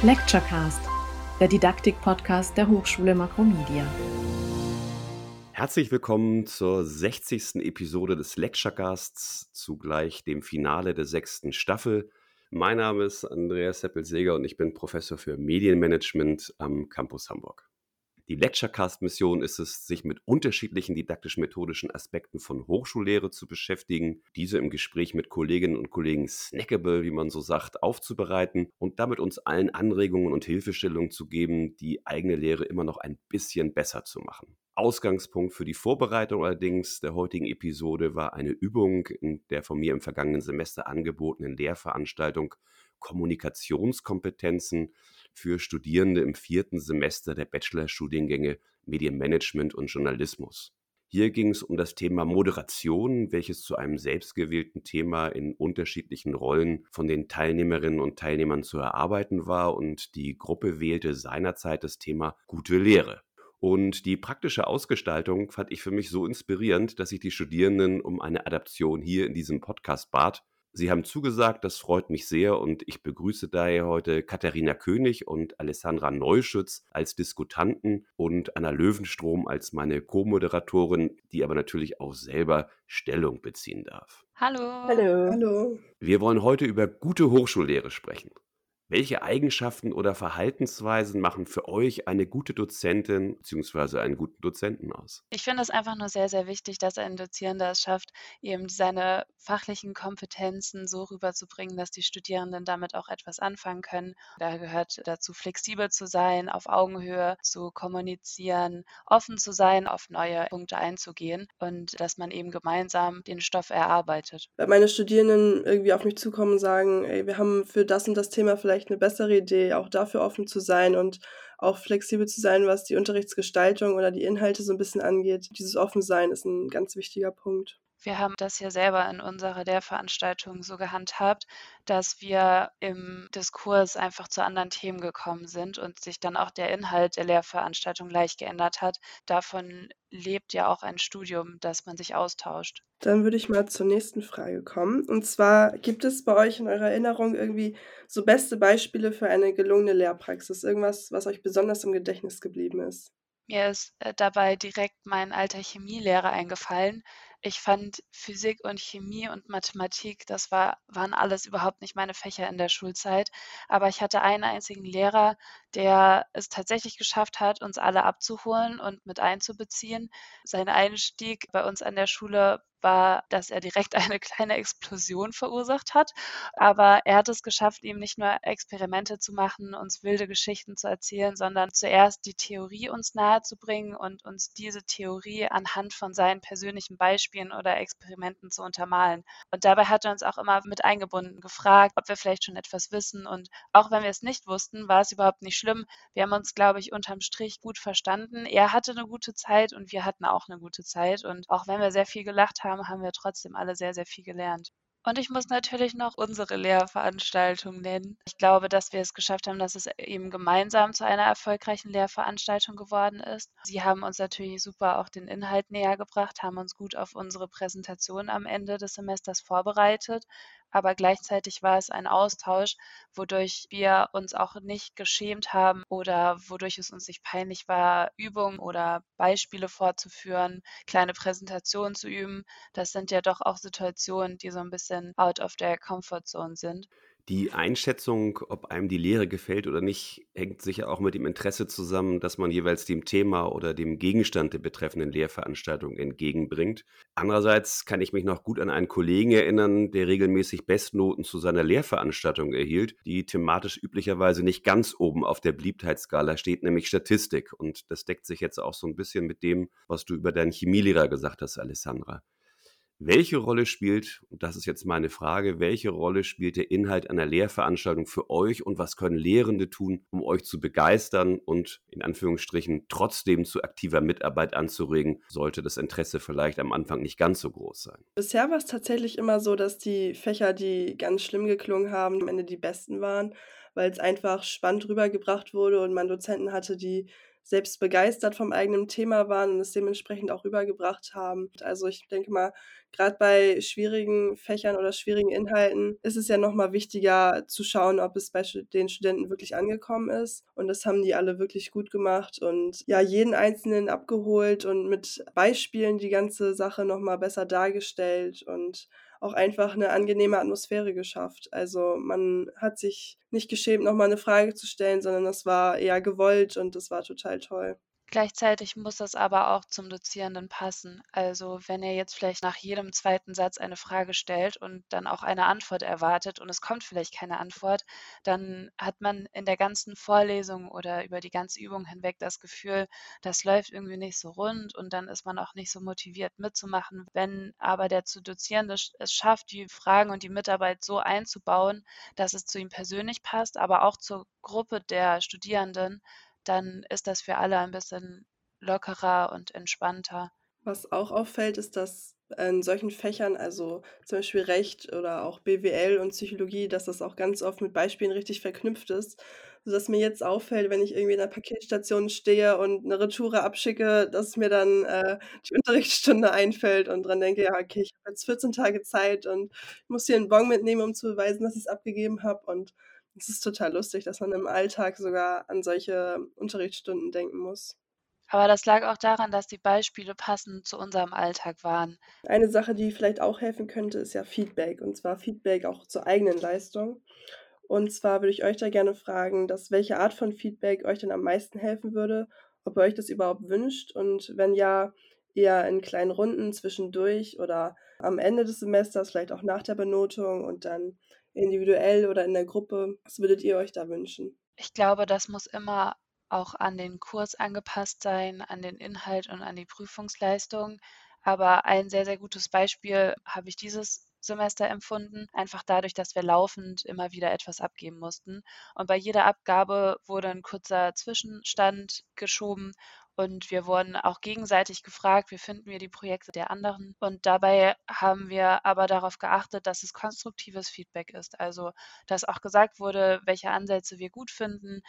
Lecturecast, der Didaktik-Podcast der Hochschule Makromedia. Herzlich willkommen zur 60. Episode des Lecturecasts, zugleich dem Finale der sechsten Staffel. Mein Name ist Andreas Seppelseger und ich bin Professor für Medienmanagement am Campus Hamburg. Die Lecturecast-Mission ist es, sich mit unterschiedlichen didaktisch-methodischen Aspekten von Hochschullehre zu beschäftigen, diese im Gespräch mit Kolleginnen und Kollegen snackable, wie man so sagt, aufzubereiten und damit uns allen Anregungen und Hilfestellungen zu geben, die eigene Lehre immer noch ein bisschen besser zu machen. Ausgangspunkt für die Vorbereitung allerdings der heutigen Episode war eine Übung in der von mir im vergangenen Semester angebotenen Lehrveranstaltung Kommunikationskompetenzen für Studierende im vierten Semester der Bachelorstudiengänge Medienmanagement und Journalismus. Hier ging es um das Thema Moderation, welches zu einem selbstgewählten Thema in unterschiedlichen Rollen von den Teilnehmerinnen und Teilnehmern zu erarbeiten war und die Gruppe wählte seinerzeit das Thema gute Lehre. Und die praktische Ausgestaltung fand ich für mich so inspirierend, dass ich die Studierenden um eine Adaption hier in diesem Podcast bat Sie haben zugesagt, das freut mich sehr und ich begrüße daher heute Katharina König und Alessandra Neuschütz als Diskutanten und Anna Löwenstrom als meine Co-Moderatorin, die aber natürlich auch selber Stellung beziehen darf. Hallo. Hallo. Hallo. Wir wollen heute über gute Hochschullehre sprechen. Welche Eigenschaften oder Verhaltensweisen machen für euch eine gute Dozentin bzw. einen guten Dozenten aus? Ich finde es einfach nur sehr, sehr wichtig, dass ein Dozierender es schafft, eben seine fachlichen Kompetenzen so rüberzubringen, dass die Studierenden damit auch etwas anfangen können. Da gehört dazu, flexibel zu sein, auf Augenhöhe zu kommunizieren, offen zu sein, auf neue Punkte einzugehen und dass man eben gemeinsam den Stoff erarbeitet. Wenn meine Studierenden irgendwie auf mich zukommen und sagen, ey, wir haben für das und das Thema vielleicht vielleicht eine bessere Idee, auch dafür offen zu sein und auch flexibel zu sein, was die Unterrichtsgestaltung oder die Inhalte so ein bisschen angeht. Dieses Offensein ist ein ganz wichtiger Punkt. Wir haben das ja selber in unserer Lehrveranstaltung so gehandhabt, dass wir im Diskurs einfach zu anderen Themen gekommen sind und sich dann auch der Inhalt der Lehrveranstaltung leicht geändert hat. Davon lebt ja auch ein Studium, dass man sich austauscht. Dann würde ich mal zur nächsten Frage kommen. Und zwar, gibt es bei euch in eurer Erinnerung irgendwie so beste Beispiele für eine gelungene Lehrpraxis? Irgendwas, was euch besonders im Gedächtnis geblieben ist? Mir ist äh, dabei direkt mein alter Chemielehrer eingefallen, ich fand Physik und Chemie und Mathematik, das war waren alles überhaupt nicht meine Fächer in der Schulzeit. Aber ich hatte einen einzigen Lehrer, der es tatsächlich geschafft hat, uns alle abzuholen und mit einzubeziehen. Sein Einstieg bei uns an der Schule war, dass er direkt eine kleine Explosion verursacht hat. Aber er hat es geschafft, ihm nicht nur Experimente zu machen, uns wilde Geschichten zu erzählen, sondern zuerst die Theorie uns nahezubringen und uns diese Theorie anhand von seinen persönlichen Beispielen oder Experimenten zu untermalen. Und dabei hat er uns auch immer mit eingebunden, gefragt, ob wir vielleicht schon etwas wissen. Und auch wenn wir es nicht wussten, war es überhaupt nicht schlimm. Wir haben uns, glaube ich, unterm Strich gut verstanden. Er hatte eine gute Zeit und wir hatten auch eine gute Zeit. Und auch wenn wir sehr viel gelacht haben, haben wir trotzdem alle sehr, sehr viel gelernt. Und ich muss natürlich noch unsere Lehrveranstaltung nennen. Ich glaube, dass wir es geschafft haben, dass es eben gemeinsam zu einer erfolgreichen Lehrveranstaltung geworden ist. Sie haben uns natürlich super auch den Inhalt näher gebracht, haben uns gut auf unsere Präsentation am Ende des Semesters vorbereitet aber gleichzeitig war es ein Austausch, wodurch wir uns auch nicht geschämt haben oder wodurch es uns nicht peinlich war, Übungen oder Beispiele vorzuführen, kleine Präsentationen zu üben. Das sind ja doch auch Situationen, die so ein bisschen out of their comfort zone sind. Die Einschätzung, ob einem die Lehre gefällt oder nicht, hängt sicher auch mit dem Interesse zusammen, dass man jeweils dem Thema oder dem Gegenstand der betreffenden Lehrveranstaltung entgegenbringt. Andererseits kann ich mich noch gut an einen Kollegen erinnern, der regelmäßig Bestnoten zu seiner Lehrveranstaltung erhielt, die thematisch üblicherweise nicht ganz oben auf der Beliebtheitsskala steht, nämlich Statistik. Und das deckt sich jetzt auch so ein bisschen mit dem, was du über deinen Chemielehrer gesagt hast, Alessandra. Welche Rolle spielt, und das ist jetzt meine Frage, welche Rolle spielt der Inhalt einer Lehrveranstaltung für euch und was können Lehrende tun, um euch zu begeistern und in Anführungsstrichen trotzdem zu aktiver Mitarbeit anzuregen, sollte das Interesse vielleicht am Anfang nicht ganz so groß sein? Bisher war es tatsächlich immer so, dass die Fächer, die ganz schlimm geklungen haben, am Ende die besten waren, weil es einfach spannend rübergebracht wurde und man Dozenten hatte, die selbst begeistert vom eigenen Thema waren und es dementsprechend auch rübergebracht haben. Also ich denke mal, gerade bei schwierigen Fächern oder schwierigen Inhalten ist es ja nochmal wichtiger zu schauen, ob es bei den Studenten wirklich angekommen ist. Und das haben die alle wirklich gut gemacht und ja, jeden Einzelnen abgeholt und mit Beispielen die ganze Sache nochmal besser dargestellt und auch einfach eine angenehme Atmosphäre geschafft. Also man hat sich nicht geschämt, nochmal eine Frage zu stellen, sondern das war eher gewollt und das war total toll. Gleichzeitig muss das aber auch zum Dozierenden passen. Also wenn er jetzt vielleicht nach jedem zweiten Satz eine Frage stellt und dann auch eine Antwort erwartet und es kommt vielleicht keine Antwort, dann hat man in der ganzen Vorlesung oder über die ganze Übung hinweg das Gefühl, das läuft irgendwie nicht so rund und dann ist man auch nicht so motiviert mitzumachen. Wenn aber der zu Dozierende es schafft, die Fragen und die Mitarbeit so einzubauen, dass es zu ihm persönlich passt, aber auch zur Gruppe der Studierenden, dann ist das für alle ein bisschen lockerer und entspannter. Was auch auffällt, ist, dass in solchen Fächern, also zum Beispiel Recht oder auch BWL und Psychologie, dass das auch ganz oft mit Beispielen richtig verknüpft ist. Sodass mir jetzt auffällt, wenn ich irgendwie in der Paketstation stehe und eine Retoure abschicke, dass mir dann äh, die Unterrichtsstunde einfällt und dran denke, ja, okay, ich habe jetzt 14 Tage Zeit und muss hier einen Bon mitnehmen, um zu beweisen, dass ich es abgegeben habe. Und es ist total lustig, dass man im Alltag sogar an solche Unterrichtsstunden denken muss. Aber das lag auch daran, dass die Beispiele passend zu unserem Alltag waren. Eine Sache, die vielleicht auch helfen könnte, ist ja Feedback. Und zwar Feedback auch zur eigenen Leistung. Und zwar würde ich euch da gerne fragen, dass welche Art von Feedback euch denn am meisten helfen würde, ob ihr euch das überhaupt wünscht und wenn ja, eher in kleinen Runden zwischendurch oder am Ende des Semesters, vielleicht auch nach der Benotung und dann individuell oder in der Gruppe? Was würdet ihr euch da wünschen? Ich glaube, das muss immer auch an den Kurs angepasst sein, an den Inhalt und an die Prüfungsleistung. Aber ein sehr, sehr gutes Beispiel habe ich dieses Semester empfunden, einfach dadurch, dass wir laufend immer wieder etwas abgeben mussten. Und bei jeder Abgabe wurde ein kurzer Zwischenstand geschoben und wir wurden auch gegenseitig gefragt, wie finden wir die Projekte der anderen. Und dabei haben wir aber darauf geachtet, dass es konstruktives Feedback ist. Also, dass auch gesagt wurde, welche Ansätze wir gut finden,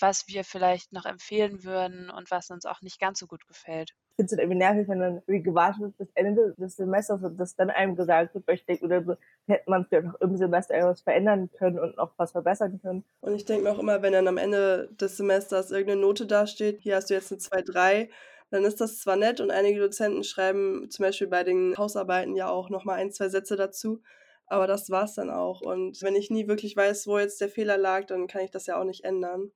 was wir vielleicht noch empfehlen würden und was uns auch nicht ganz so gut gefällt. Ich finde es irgendwie nervig, wenn dann irgendwie gewartet wird bis Ende des Semesters und das dann einem gesagt wird, weil ich denke, oder so, hätte man vielleicht auch im Semester etwas verändern können und noch was verbessern können. Und ich denke mir auch immer, wenn dann am Ende des Semesters irgendeine Note dasteht, hier hast du jetzt eine 2-3, dann ist das zwar nett und einige Dozenten schreiben zum Beispiel bei den Hausarbeiten ja auch nochmal ein, zwei Sätze dazu, aber das war es dann auch. Und wenn ich nie wirklich weiß, wo jetzt der Fehler lag, dann kann ich das ja auch nicht ändern.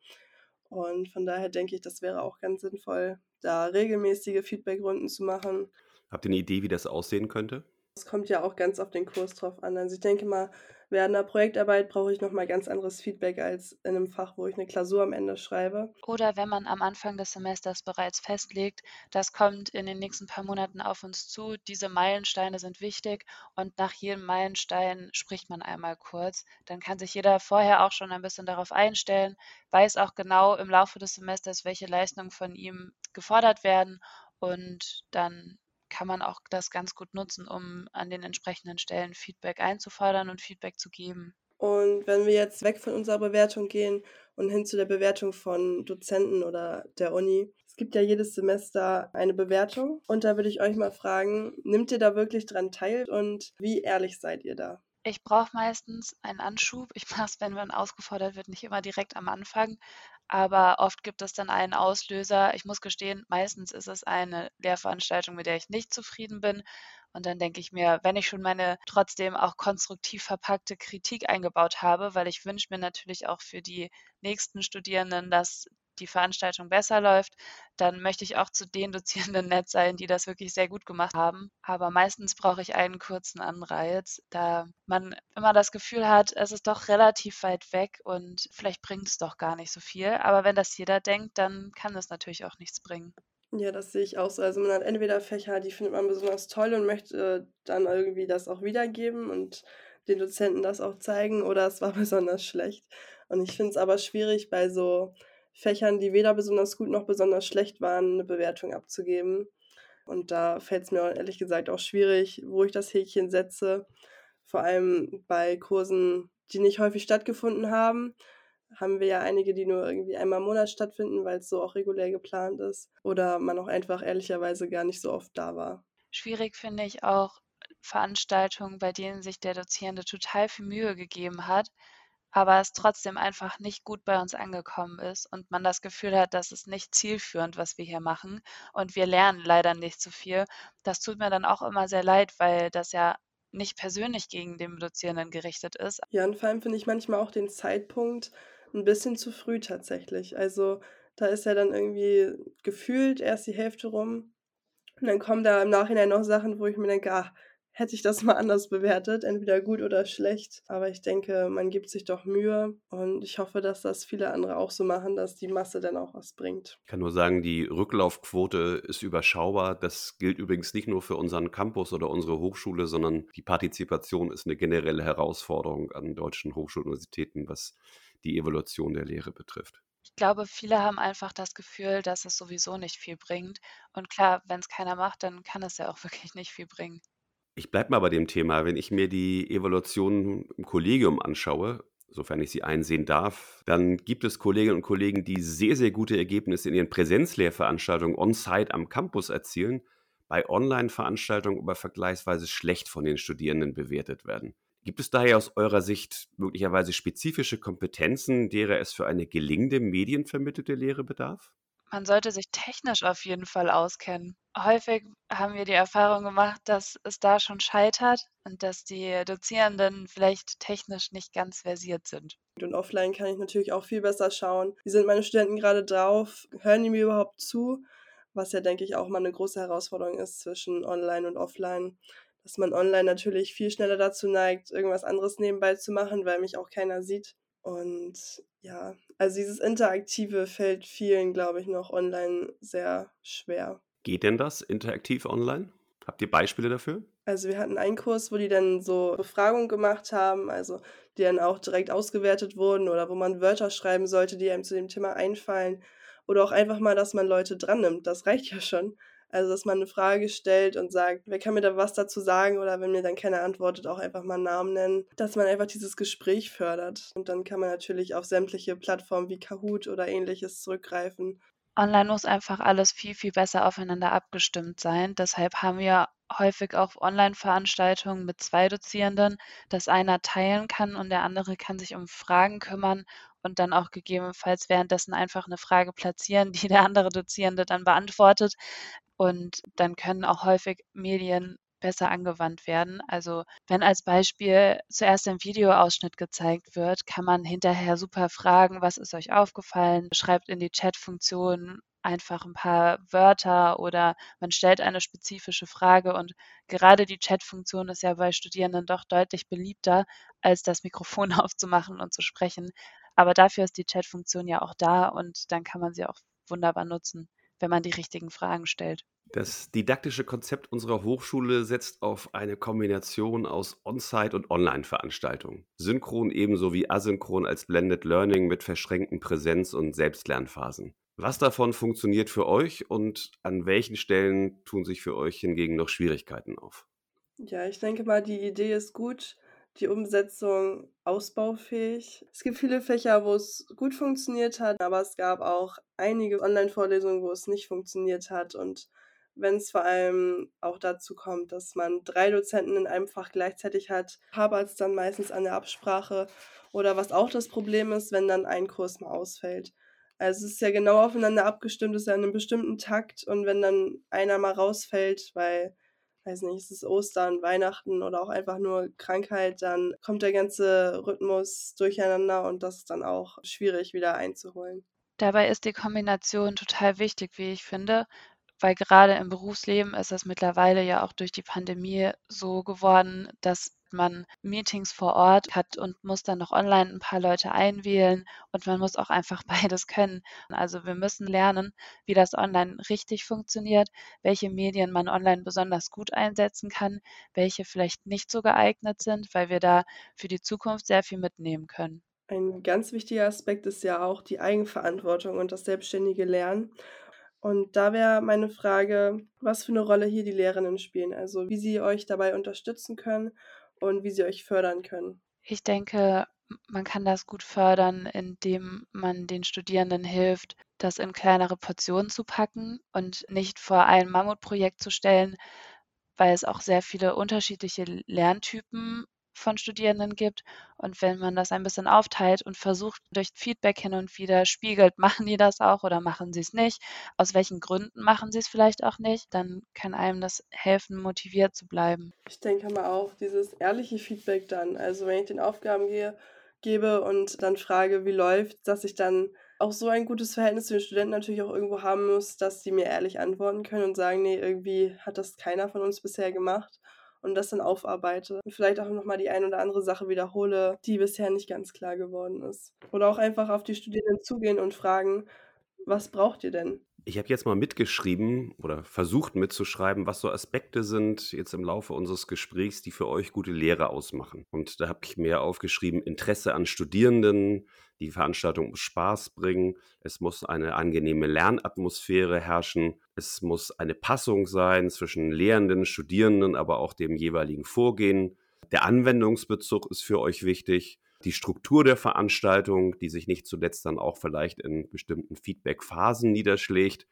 Und von daher denke ich, das wäre auch ganz sinnvoll, da regelmäßige Feedbackrunden zu machen. Habt ihr eine Idee, wie das aussehen könnte? Es kommt ja auch ganz auf den Kurs drauf an. Also ich denke mal, während einer Projektarbeit brauche ich nochmal ganz anderes Feedback als in einem Fach, wo ich eine Klausur am Ende schreibe. Oder wenn man am Anfang des Semesters bereits festlegt, das kommt in den nächsten paar Monaten auf uns zu, diese Meilensteine sind wichtig und nach jedem Meilenstein spricht man einmal kurz. Dann kann sich jeder vorher auch schon ein bisschen darauf einstellen, weiß auch genau im Laufe des Semesters, welche Leistungen von ihm gefordert werden und dann kann man auch das ganz gut nutzen, um an den entsprechenden Stellen Feedback einzufordern und Feedback zu geben. Und wenn wir jetzt weg von unserer Bewertung gehen und hin zu der Bewertung von Dozenten oder der Uni. Es gibt ja jedes Semester eine Bewertung und da würde ich euch mal fragen, nimmt ihr da wirklich dran teil und wie ehrlich seid ihr da? Ich brauche meistens einen Anschub. Ich mache es, wenn man ausgefordert wird, nicht immer direkt am Anfang, aber oft gibt es dann einen Auslöser. Ich muss gestehen, meistens ist es eine Lehrveranstaltung, mit der ich nicht zufrieden bin. Und dann denke ich mir, wenn ich schon meine trotzdem auch konstruktiv verpackte Kritik eingebaut habe, weil ich wünsche mir natürlich auch für die nächsten Studierenden, dass die Veranstaltung besser läuft, dann möchte ich auch zu den Dozierenden nett sein, die das wirklich sehr gut gemacht haben. Aber meistens brauche ich einen kurzen Anreiz, da man immer das Gefühl hat, es ist doch relativ weit weg und vielleicht bringt es doch gar nicht so viel. Aber wenn das jeder denkt, dann kann es natürlich auch nichts bringen. Ja, das sehe ich auch so. Also man hat entweder Fächer, die findet man besonders toll und möchte dann irgendwie das auch wiedergeben und den Dozenten das auch zeigen, oder es war besonders schlecht. Und ich finde es aber schwierig bei so Fächern, die weder besonders gut noch besonders schlecht waren, eine Bewertung abzugeben. Und da fällt es mir ehrlich gesagt auch schwierig, wo ich das Häkchen setze. Vor allem bei Kursen, die nicht häufig stattgefunden haben, haben wir ja einige, die nur irgendwie einmal im Monat stattfinden, weil es so auch regulär geplant ist. Oder man auch einfach ehrlicherweise gar nicht so oft da war. Schwierig finde ich auch Veranstaltungen, bei denen sich der Dozierende total viel Mühe gegeben hat, aber es trotzdem einfach nicht gut bei uns angekommen ist und man das Gefühl hat, das ist nicht zielführend, was wir hier machen und wir lernen leider nicht so viel. Das tut mir dann auch immer sehr leid, weil das ja nicht persönlich gegen den Dozierenden gerichtet ist. Ja, und vor allem finde ich manchmal auch den Zeitpunkt ein bisschen zu früh tatsächlich. Also da ist ja dann irgendwie gefühlt erst die Hälfte rum und dann kommen da im Nachhinein noch Sachen, wo ich mir denke, ah, hätte ich das mal anders bewertet, entweder gut oder schlecht. Aber ich denke, man gibt sich doch Mühe und ich hoffe, dass das viele andere auch so machen, dass die Masse dann auch was bringt. Ich kann nur sagen, die Rücklaufquote ist überschaubar. Das gilt übrigens nicht nur für unseren Campus oder unsere Hochschule, sondern die Partizipation ist eine generelle Herausforderung an deutschen Hochschuluniversitäten, was die Evolution der Lehre betrifft. Ich glaube, viele haben einfach das Gefühl, dass es sowieso nicht viel bringt. Und klar, wenn es keiner macht, dann kann es ja auch wirklich nicht viel bringen. Ich bleibe mal bei dem Thema. Wenn ich mir die Evaluation im Kollegium anschaue, sofern ich sie einsehen darf, dann gibt es Kolleginnen und Kollegen, die sehr, sehr gute Ergebnisse in ihren Präsenzlehrveranstaltungen on-site am Campus erzielen, bei Online-Veranstaltungen aber vergleichsweise schlecht von den Studierenden bewertet werden. Gibt es daher aus eurer Sicht möglicherweise spezifische Kompetenzen, derer es für eine gelingende medienvermittelte Lehre bedarf? Man sollte sich technisch auf jeden Fall auskennen. Häufig haben wir die Erfahrung gemacht, dass es da schon scheitert und dass die Dozierenden vielleicht technisch nicht ganz versiert sind. Und offline kann ich natürlich auch viel besser schauen. Wie sind meine Studenten gerade drauf? Hören die mir überhaupt zu? Was ja, denke ich, auch mal eine große Herausforderung ist zwischen online und offline. Dass man online natürlich viel schneller dazu neigt, irgendwas anderes nebenbei zu machen, weil mich auch keiner sieht. Und ja, also dieses Interaktive fällt vielen, glaube ich, noch online sehr schwer. Geht denn das interaktiv online? Habt ihr Beispiele dafür? Also wir hatten einen Kurs, wo die dann so Befragungen gemacht haben, also die dann auch direkt ausgewertet wurden oder wo man Wörter schreiben sollte, die einem zu dem Thema einfallen. Oder auch einfach mal, dass man Leute dran nimmt. Das reicht ja schon. Also, dass man eine Frage stellt und sagt: „Wer kann mir da was dazu sagen?“ Oder wenn mir dann keiner antwortet, auch einfach mal 'n Namen nennen. Dass man einfach dieses Gespräch fördert. Und dann kann man natürlich auf sämtliche Plattformen wie Kahoot oder Ähnliches zurückgreifen. Online muss einfach alles viel, viel besser aufeinander abgestimmt sein. Deshalb haben wir häufig auch Online-Veranstaltungen mit zwei Dozierenden, dass einer teilen kann und der andere kann sich um Fragen kümmern und dann auch gegebenenfalls währenddessen einfach eine Frage platzieren, die der andere Dozierende dann beantwortet. Und dann können auch häufig Medien besser angewandt werden. Also wenn als Beispiel zuerst ein Videoausschnitt gezeigt wird, kann man hinterher super fragen, was ist euch aufgefallen? Schreibt in die Chat-Funktion einfach ein paar Wörter oder man stellt eine spezifische Frage und gerade die Chat-Funktion ist ja bei Studierenden doch deutlich beliebter, als das Mikrofon aufzumachen und zu sprechen. Aber dafür ist die Chat-Funktion ja auch da und dann kann man sie auch wunderbar nutzen wenn man die richtigen Fragen stellt. Das didaktische Konzept unserer Hochschule setzt auf eine Kombination aus On-Site- und Online-Veranstaltungen. Synchron ebenso wie asynchron als Blended Learning mit verschränkten Präsenz- und Selbstlernphasen. Was davon funktioniert für euch und an welchen Stellen tun sich für euch hingegen noch Schwierigkeiten auf? Ja, ich denke mal, die Idee ist gut die Umsetzung ausbaufähig. Es gibt viele Fächer, wo es gut funktioniert hat, aber es gab auch einige Online-Vorlesungen, wo es nicht funktioniert hat. Und wenn es vor allem auch dazu kommt, dass man drei Dozenten in einem Fach gleichzeitig hat, hapert es dann meistens an der Absprache. Oder was auch das Problem ist, wenn dann ein Kurs mal ausfällt. Also es ist ja genau aufeinander abgestimmt, es ist ja in einem bestimmten Takt und wenn dann einer mal rausfällt, weil weiß nicht, es ist Ostern, Weihnachten oder auch einfach nur Krankheit, dann kommt der ganze Rhythmus durcheinander und das ist dann auch schwierig wieder einzuholen. Dabei ist die Kombination total wichtig, wie ich finde, weil gerade im Berufsleben ist es mittlerweile ja auch durch die Pandemie so geworden, dass man Meetings vor Ort hat und muss dann noch online ein paar Leute einwählen und man muss auch einfach beides können. Also wir müssen lernen, wie das online richtig funktioniert, welche Medien man online besonders gut einsetzen kann, welche vielleicht nicht so geeignet sind, weil wir da für die Zukunft sehr viel mitnehmen können. Ein ganz wichtiger Aspekt ist ja auch die Eigenverantwortung und das selbstständige Lernen. Und da wäre meine Frage, was für eine Rolle hier die Lehrerinnen spielen, also wie sie euch dabei unterstützen können und wie sie euch fördern können. Ich denke, man kann das gut fördern, indem man den Studierenden hilft, das in kleinere Portionen zu packen und nicht vor ein Mammutprojekt zu stellen, weil es auch sehr viele unterschiedliche Lerntypen von Studierenden gibt. Und wenn man das ein bisschen aufteilt und versucht, durch Feedback hin und wieder spiegelt, machen die das auch oder machen sie es nicht, aus welchen Gründen machen sie es vielleicht auch nicht, dann kann einem das helfen, motiviert zu bleiben. Ich denke mal auch dieses ehrliche Feedback dann. Also wenn ich den Aufgaben gehe, gebe und dann frage, wie läuft, dass ich dann auch so ein gutes Verhältnis zu den Studenten natürlich auch irgendwo haben muss, dass sie mir ehrlich antworten können und sagen, nee, irgendwie hat das keiner von uns bisher gemacht und das dann aufarbeite und vielleicht auch nochmal die ein oder andere Sache wiederhole, die bisher nicht ganz klar geworden ist. Oder auch einfach auf die Studierenden zugehen und fragen, was braucht ihr denn? Ich habe jetzt mal mitgeschrieben oder versucht mitzuschreiben, was so Aspekte sind jetzt im Laufe unseres Gesprächs, die für euch gute Lehre ausmachen. Und da habe ich mir aufgeschrieben, Interesse an Studierenden, die Veranstaltung muss Spaß bringen, es muss eine angenehme Lernatmosphäre herrschen, es muss eine Passung sein zwischen Lehrenden, Studierenden, aber auch dem jeweiligen Vorgehen. Der Anwendungsbezug ist für euch wichtig die Struktur der Veranstaltung, die sich nicht zuletzt dann auch vielleicht in bestimmten Feedback-Phasen niederschlägt.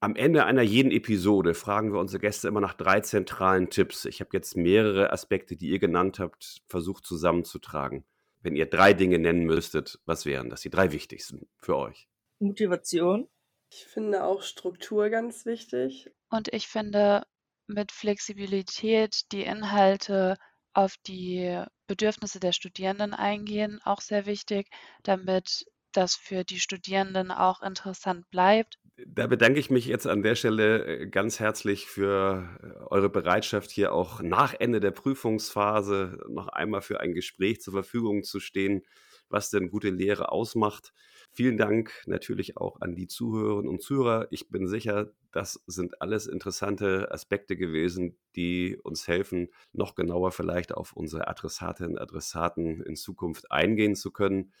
Am Ende einer jeden Episode fragen wir unsere Gäste immer nach drei zentralen Tipps. Ich habe jetzt mehrere Aspekte, die ihr genannt habt, versucht zusammenzutragen. Wenn ihr drei Dinge nennen müsstet, was wären das? Die drei wichtigsten für euch. Motivation. Ich finde auch Struktur ganz wichtig. Und ich finde mit Flexibilität die Inhalte auf die Bedürfnisse der Studierenden eingehen, auch sehr wichtig, damit das für die Studierenden auch interessant bleibt. Da bedanke ich mich jetzt an der Stelle äh, ganz herzlich für äh, eure Bereitschaft, hier auch nach Ende der Prüfungsphase noch einmal für ein Gespräch zur Verfügung zu stehen, was denn gute Lehre ausmacht. Vielen Dank natürlich auch an die Zuhörerinnen und Zuhörer. Ich bin sicher, das sind alles interessante Aspekte gewesen, die uns helfen, noch genauer vielleicht auf unsere Adressatinnen und Adressaten in Zukunft eingehen zu können.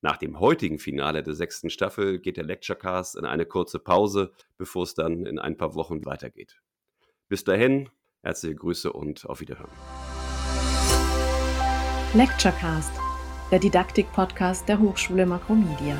Nach dem heutigen Finale der sechsten Staffel geht der Lecturecast in eine kurze Pause, bevor es dann in ein paar Wochen weitergeht. Bis dahin, herzliche Grüße und auf Wiederhören. Lecturecast der Didaktik-Podcast der Hochschule Makromedia.